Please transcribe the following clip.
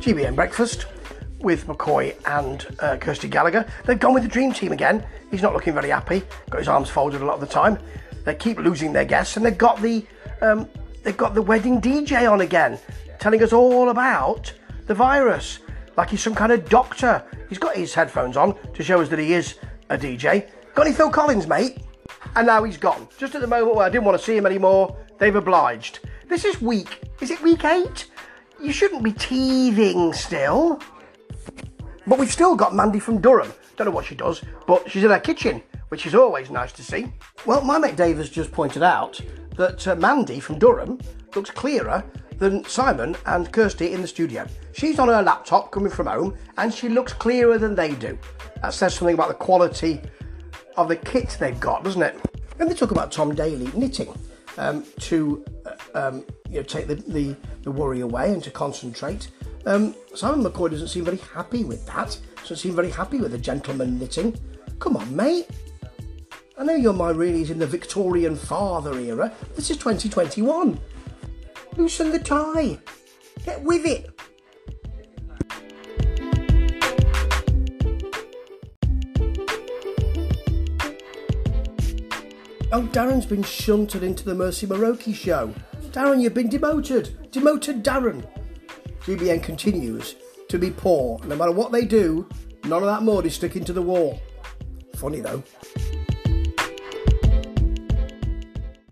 GBN Breakfast with McCoy and uh, Kirsty Gallagher. They've gone with the dream team again. He's not looking very happy. Got his arms folded a lot of the time. They keep losing their guests, and they've got the um, they've got the wedding DJ on again, telling us all about the virus, like he's some kind of doctor. He's got his headphones on to show us that he is a DJ. Got any Phil Collins, mate? And now he's gone. Just at the moment where I didn't want to see him anymore, they've obliged. This is week. Is it week eight? You shouldn't be teething still. But we've still got Mandy from Durham. Don't know what she does, but she's in her kitchen, which is always nice to see. Well, my mate Dave has just pointed out that uh, Mandy from Durham looks clearer than Simon and Kirsty in the studio. She's on her laptop coming from home and she looks clearer than they do. That says something about the quality of the kit they've got, doesn't it? And they talk about Tom Daley knitting um, to uh, um, you know, take the, the, the worry away and to concentrate. Um, Simon McCoy doesn't seem very happy with that. Doesn't seem very happy with the gentleman knitting. Come on, mate. I know your mind really is in the Victorian father era. This is 2021. Loosen the tie. Get with it. Oh, Darren's been shunted into the Mercy Muroki show. Darren, you've been demoted. Demoted Darren. GBN continues to be poor. No matter what they do, none of that mud is sticking to the wall. Funny though.